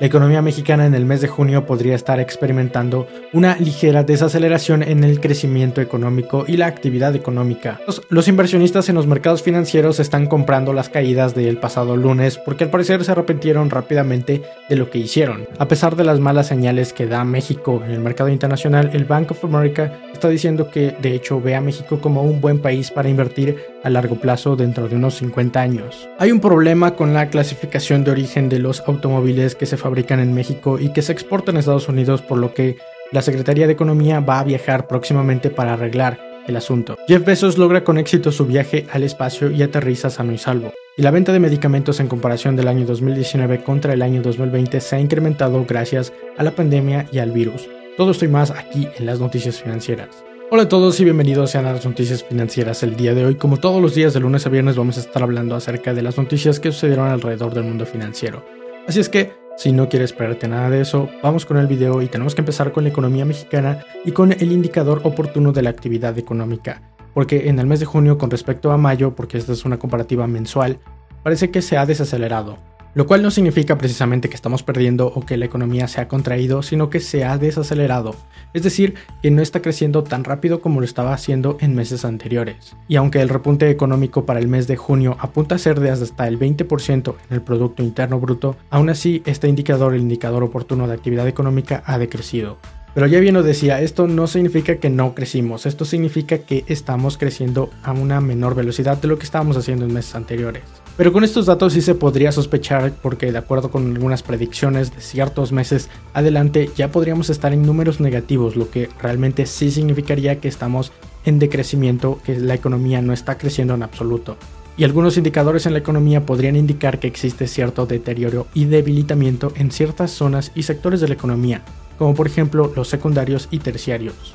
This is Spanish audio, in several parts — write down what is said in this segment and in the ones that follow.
La economía mexicana en el mes de junio podría estar experimentando una ligera desaceleración en el crecimiento económico y la actividad económica. Los, inversionistas en los mercados financieros están comprando las caídas del pasado lunes porque al parecer se arrepintieron rápidamente de lo que hicieron. A pesar de las malas señales que da México en el mercado internacional, el Bank of America está diciendo que de hecho ve a México como un buen país para invertir a largo plazo dentro de unos 50 años. Hay un problema con la clasificación de origen de los automóviles que se fabrican en México y que se exportan a Estados Unidos, por lo que la Secretaría de Economía va a viajar próximamente para arreglar el asunto. Jeff Bezos logra con éxito su viaje al espacio y aterriza sano y salvo. Y la venta de medicamentos en comparación del año 2019 contra el año 2020 se ha incrementado gracias a la pandemia y al virus. Todo esto y más aquí en las noticias financieras. Hola a todos y bienvenidos a las noticias financieras el día de hoy. Como todos los días de lunes a viernes vamos a estar hablando acerca de las noticias que sucedieron alrededor del mundo financiero. Así es que, si no quieres esperarte nada de eso, vamos con el video y tenemos que empezar con la economía mexicana y con el indicador oportuno de la actividad económica. Porque en el mes de junio con respecto a mayo, porque esta es una comparativa mensual, parece que se ha desacelerado lo cual no significa precisamente que estamos perdiendo o que la economía se ha contraído, sino que se ha desacelerado, es decir, que no está creciendo tan rápido como lo estaba haciendo en meses anteriores. Y aunque el repunte económico para el mes de junio apunta a ser de hasta el 20% en el Producto Interno Bruto, aún así este indicador, el indicador oportuno de actividad económica, ha decrecido. Pero ya bien lo decía, esto no significa que no crecimos, esto significa que estamos creciendo a una menor velocidad de lo que estábamos haciendo en meses anteriores. Pero con estos datos sí se podría sospechar porque de acuerdo con algunas predicciones de ciertos meses adelante ya podríamos estar en números negativos, lo que realmente sí significaría que estamos en decrecimiento, que la economía no está creciendo en absoluto. Y algunos indicadores en la economía podrían indicar que existe cierto deterioro y debilitamiento en ciertas zonas y sectores de la economía, como por ejemplo los secundarios y terciarios.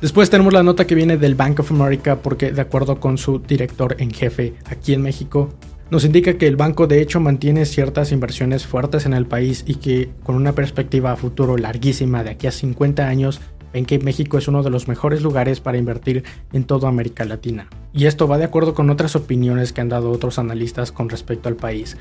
Después tenemos la nota que viene del Bank of America porque de acuerdo con su director en jefe aquí en México, nos indica que el banco de hecho mantiene ciertas inversiones fuertes en el país y que con una perspectiva a futuro larguísima de aquí a 50 años ven que México es uno de los mejores lugares para invertir en toda América Latina. Y esto va de acuerdo con otras opiniones que han dado otros analistas con respecto al país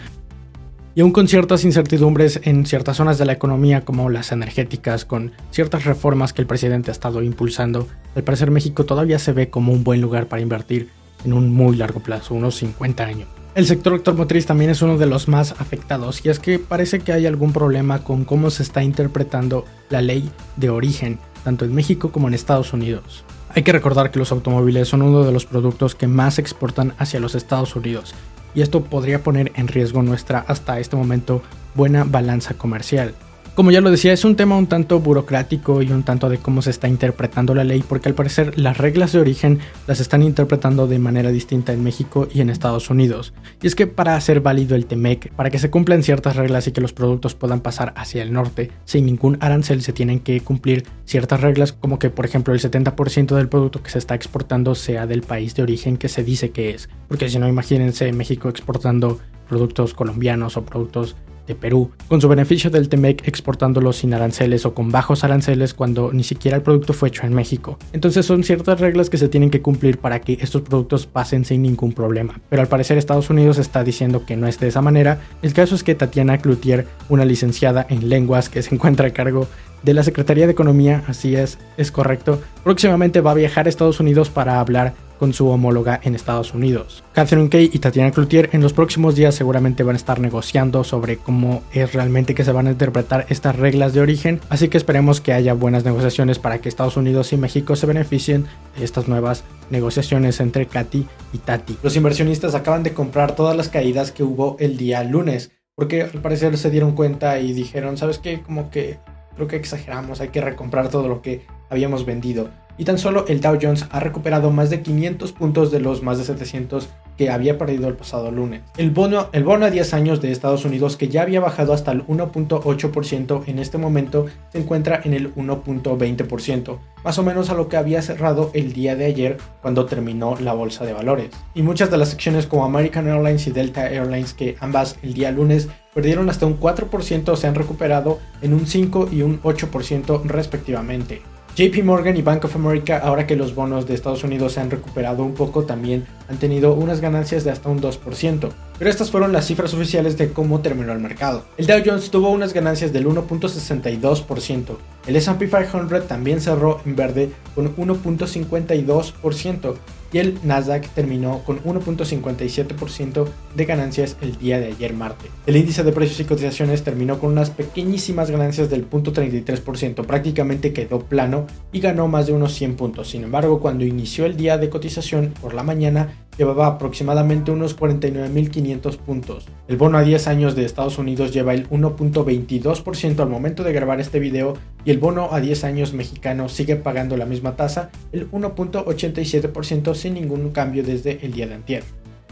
y aún con ciertas incertidumbres en ciertas zonas de la economía como las energéticas, con ciertas reformas que el presidente ha estado impulsando, al parecer México todavía se ve como un buen lugar para invertir en un muy largo plazo, unos 50 años. El sector automotriz también es uno de los más afectados y es que parece que hay algún problema con cómo se está interpretando la ley de origen, tanto en México como en Estados Unidos. Hay que recordar que los automóviles son uno de los productos que más exportan hacia los Estados Unidos y esto podría poner en riesgo nuestra hasta este momento buena balanza comercial. Como ya lo decía, es un tema un tanto burocrático y un tanto de cómo se está interpretando la ley, porque al parecer las reglas de origen las están interpretando de manera distinta en México y en Estados Unidos. Y es que para hacer válido el TEMEC, para que se cumplan ciertas reglas y que los productos puedan pasar hacia el norte sin ningún arancel, se tienen que cumplir ciertas reglas, como que por ejemplo el 70% del producto que se está exportando sea del país de origen que se dice que es. Porque si no, imagínense México exportando productos colombianos o productos de Perú, con su beneficio del TEMEC exportándolo sin aranceles o con bajos aranceles cuando ni siquiera el producto fue hecho en México. Entonces son ciertas reglas que se tienen que cumplir para que estos productos pasen sin ningún problema. Pero al parecer Estados Unidos está diciendo que no es de esa manera. El caso es que Tatiana Cloutier, una licenciada en lenguas que se encuentra a cargo de la Secretaría de Economía, así es, es correcto, próximamente va a viajar a Estados Unidos para hablar con su homóloga en Estados Unidos. Catherine Kay y Tatiana Cloutier en los próximos días seguramente van a estar negociando sobre cómo es realmente que se van a interpretar estas reglas de origen, así que esperemos que haya buenas negociaciones para que Estados Unidos y México se beneficien de estas nuevas negociaciones entre Katy y Tati. Los inversionistas acaban de comprar todas las caídas que hubo el día lunes, porque al parecer se dieron cuenta y dijeron, ¿sabes qué? Como que creo que exageramos, hay que recomprar todo lo que habíamos vendido. Y tan solo el Dow Jones ha recuperado más de 500 puntos de los más de 700 que había perdido el pasado lunes. El bono, el bono a 10 años de Estados Unidos, que ya había bajado hasta el 1.8%, en este momento se encuentra en el 1.20%, más o menos a lo que había cerrado el día de ayer cuando terminó la bolsa de valores. Y muchas de las acciones como American Airlines y Delta Airlines, que ambas el día lunes perdieron hasta un 4%, se han recuperado en un 5 y un 8% respectivamente. JP Morgan y Bank of America, ahora que los bonos de Estados Unidos se han recuperado un poco, también han tenido unas ganancias de hasta un 2%. Pero estas fueron las cifras oficiales de cómo terminó el mercado. El Dow Jones tuvo unas ganancias del 1.62%. El SP 500 también cerró en verde con 1.52% y el Nasdaq terminó con 1.57% de ganancias el día de ayer martes. El índice de precios y cotizaciones terminó con unas pequeñísimas ganancias del 0.33%, prácticamente quedó plano y ganó más de unos 100 puntos. Sin embargo, cuando inició el día de cotización por la mañana, llevaba aproximadamente unos 49.500 puntos. El bono a 10 años de Estados Unidos lleva el 1.22% al momento de grabar este video y el bono a 10 años mexicano sigue pagando la misma tasa, el 1.87% sin ningún cambio desde el día de antier.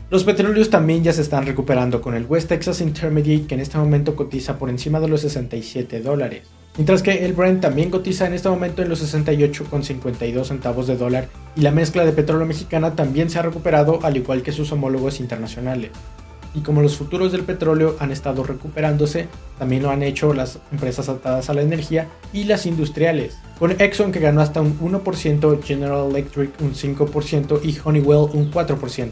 Los petróleos también ya se están recuperando con el West Texas Intermediate que en este momento cotiza por encima de los 67 dólares. Mientras que el Brent también cotiza en este momento en los 68,52 centavos de dólar y la mezcla de petróleo mexicana también se ha recuperado al igual que sus homólogos internacionales. Y como los futuros del petróleo han estado recuperándose, también lo han hecho las empresas atadas a la energía y las industriales, con Exxon que ganó hasta un 1%, General Electric un 5% y Honeywell un 4%.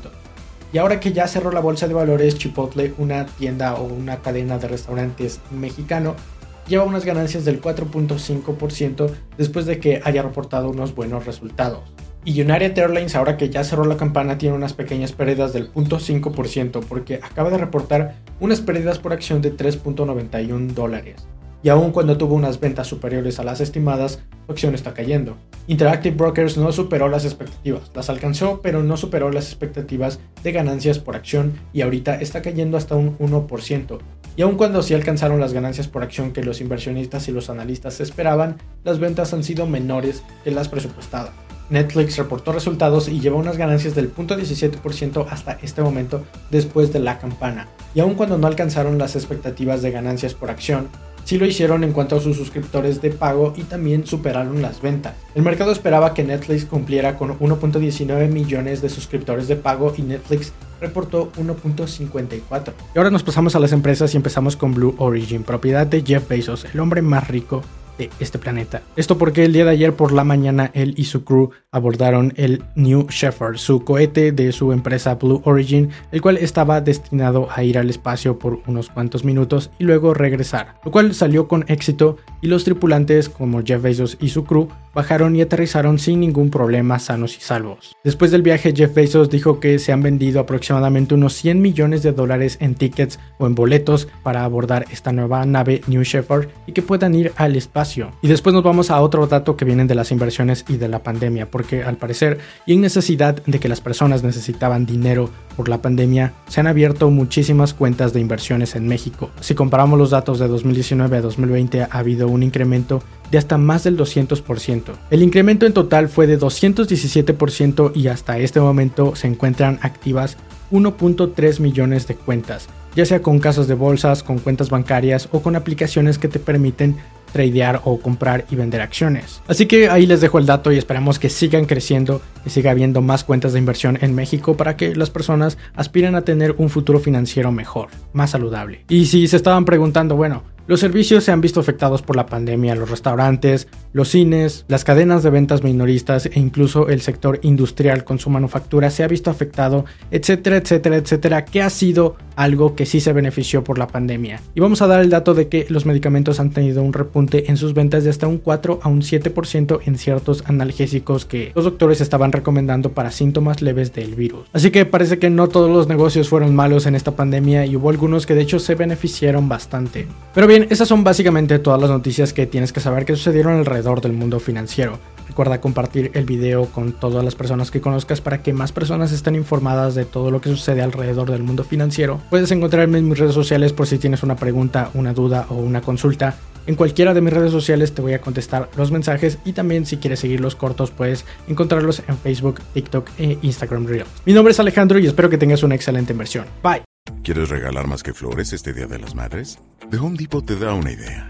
Y ahora que ya cerró la bolsa de valores, Chipotle, una tienda o una cadena de restaurantes mexicano, lleva unas ganancias del 4.5% después de que haya reportado unos buenos resultados. Y United Airlines, ahora que ya cerró la campana, tiene unas pequeñas pérdidas del 0.5% porque acaba de reportar unas pérdidas por acción de 3.91 dólares y aun cuando tuvo unas ventas superiores a las estimadas, su acción está cayendo. Interactive Brokers no superó las expectativas, las alcanzó pero no superó las expectativas de ganancias por acción y ahorita está cayendo hasta un 1%. Y aun cuando sí alcanzaron las ganancias por acción que los inversionistas y los analistas esperaban, las ventas han sido menores que las presupuestadas. Netflix reportó resultados y lleva unas ganancias del 0.17% hasta este momento después de la campana. Y aun cuando no alcanzaron las expectativas de ganancias por acción, sí lo hicieron en cuanto a sus suscriptores de pago y también superaron las ventas. El mercado esperaba que Netflix cumpliera con 1.19 millones de suscriptores de pago y Netflix reportó 1.54. Y ahora nos pasamos a las empresas y empezamos con Blue Origin, propiedad de Jeff Bezos, el hombre más rico de este planeta. Esto porque el día de ayer por la mañana él y su crew abordaron el New Shepard, su cohete de su empresa Blue Origin, el cual estaba destinado a ir al espacio por unos cuantos minutos y luego regresar, lo cual salió con éxito y los tripulantes como Jeff Bezos y su crew bajaron y aterrizaron sin ningún problema sanos y salvos. Después del viaje Jeff Bezos dijo que se han vendido aproximadamente unos 100 millones de dólares en tickets o en boletos para abordar esta nueva nave New Shepard y que puedan ir al espacio. Y después nos vamos a otro dato que vienen de las inversiones y de la pandemia, porque al parecer y en necesidad de que las personas necesitaban dinero por la pandemia, se han abierto muchísimas cuentas de inversiones en México. Si comparamos los datos de 2019 a 2020 ha habido un incremento de hasta más del 200%. El incremento en total fue de 217% y hasta este momento se encuentran activas 1.3 millones de cuentas, ya sea con casas de bolsas, con cuentas bancarias o con aplicaciones que te permiten tradear o comprar y vender acciones. Así que ahí les dejo el dato y esperamos que sigan creciendo, y siga habiendo más cuentas de inversión en México para que las personas aspiren a tener un futuro financiero mejor, más saludable. Y si se estaban preguntando, bueno, los servicios se han visto afectados por la pandemia, los restaurantes, los cines, las cadenas de ventas minoristas e incluso el sector industrial con su manufactura se ha visto afectado, etcétera, etcétera, etcétera, que ha sido algo que sí se benefició por la pandemia. Y vamos a dar el dato de que los medicamentos han tenido un repunte en sus ventas de hasta un 4 a un 7% en ciertos analgésicos que los doctores estaban recomendando para síntomas leves del virus. Así que parece que no todos los negocios fueron malos en esta pandemia y hubo algunos que de hecho se beneficiaron bastante. Pero bien, esas son básicamente todas las noticias que tienes que saber que sucedieron alrededor del mundo financiero. Recuerda compartir el video con todas las personas que conozcas para que más personas estén informadas de todo lo que sucede alrededor del mundo financiero. Puedes encontrarme en mis redes sociales por si tienes una pregunta, una duda o una consulta En cualquiera de mis redes sociales te voy a contestar los mensajes y también si quieres seguir los cortos puedes encontrarlos en Facebook, TikTok e Instagram Reels. Mi nombre es Alejandro y espero que tengas una excelente inversión. Bye. ¿Quieres regalar más que flores este Día de las Madres? The Home Depot te da una idea.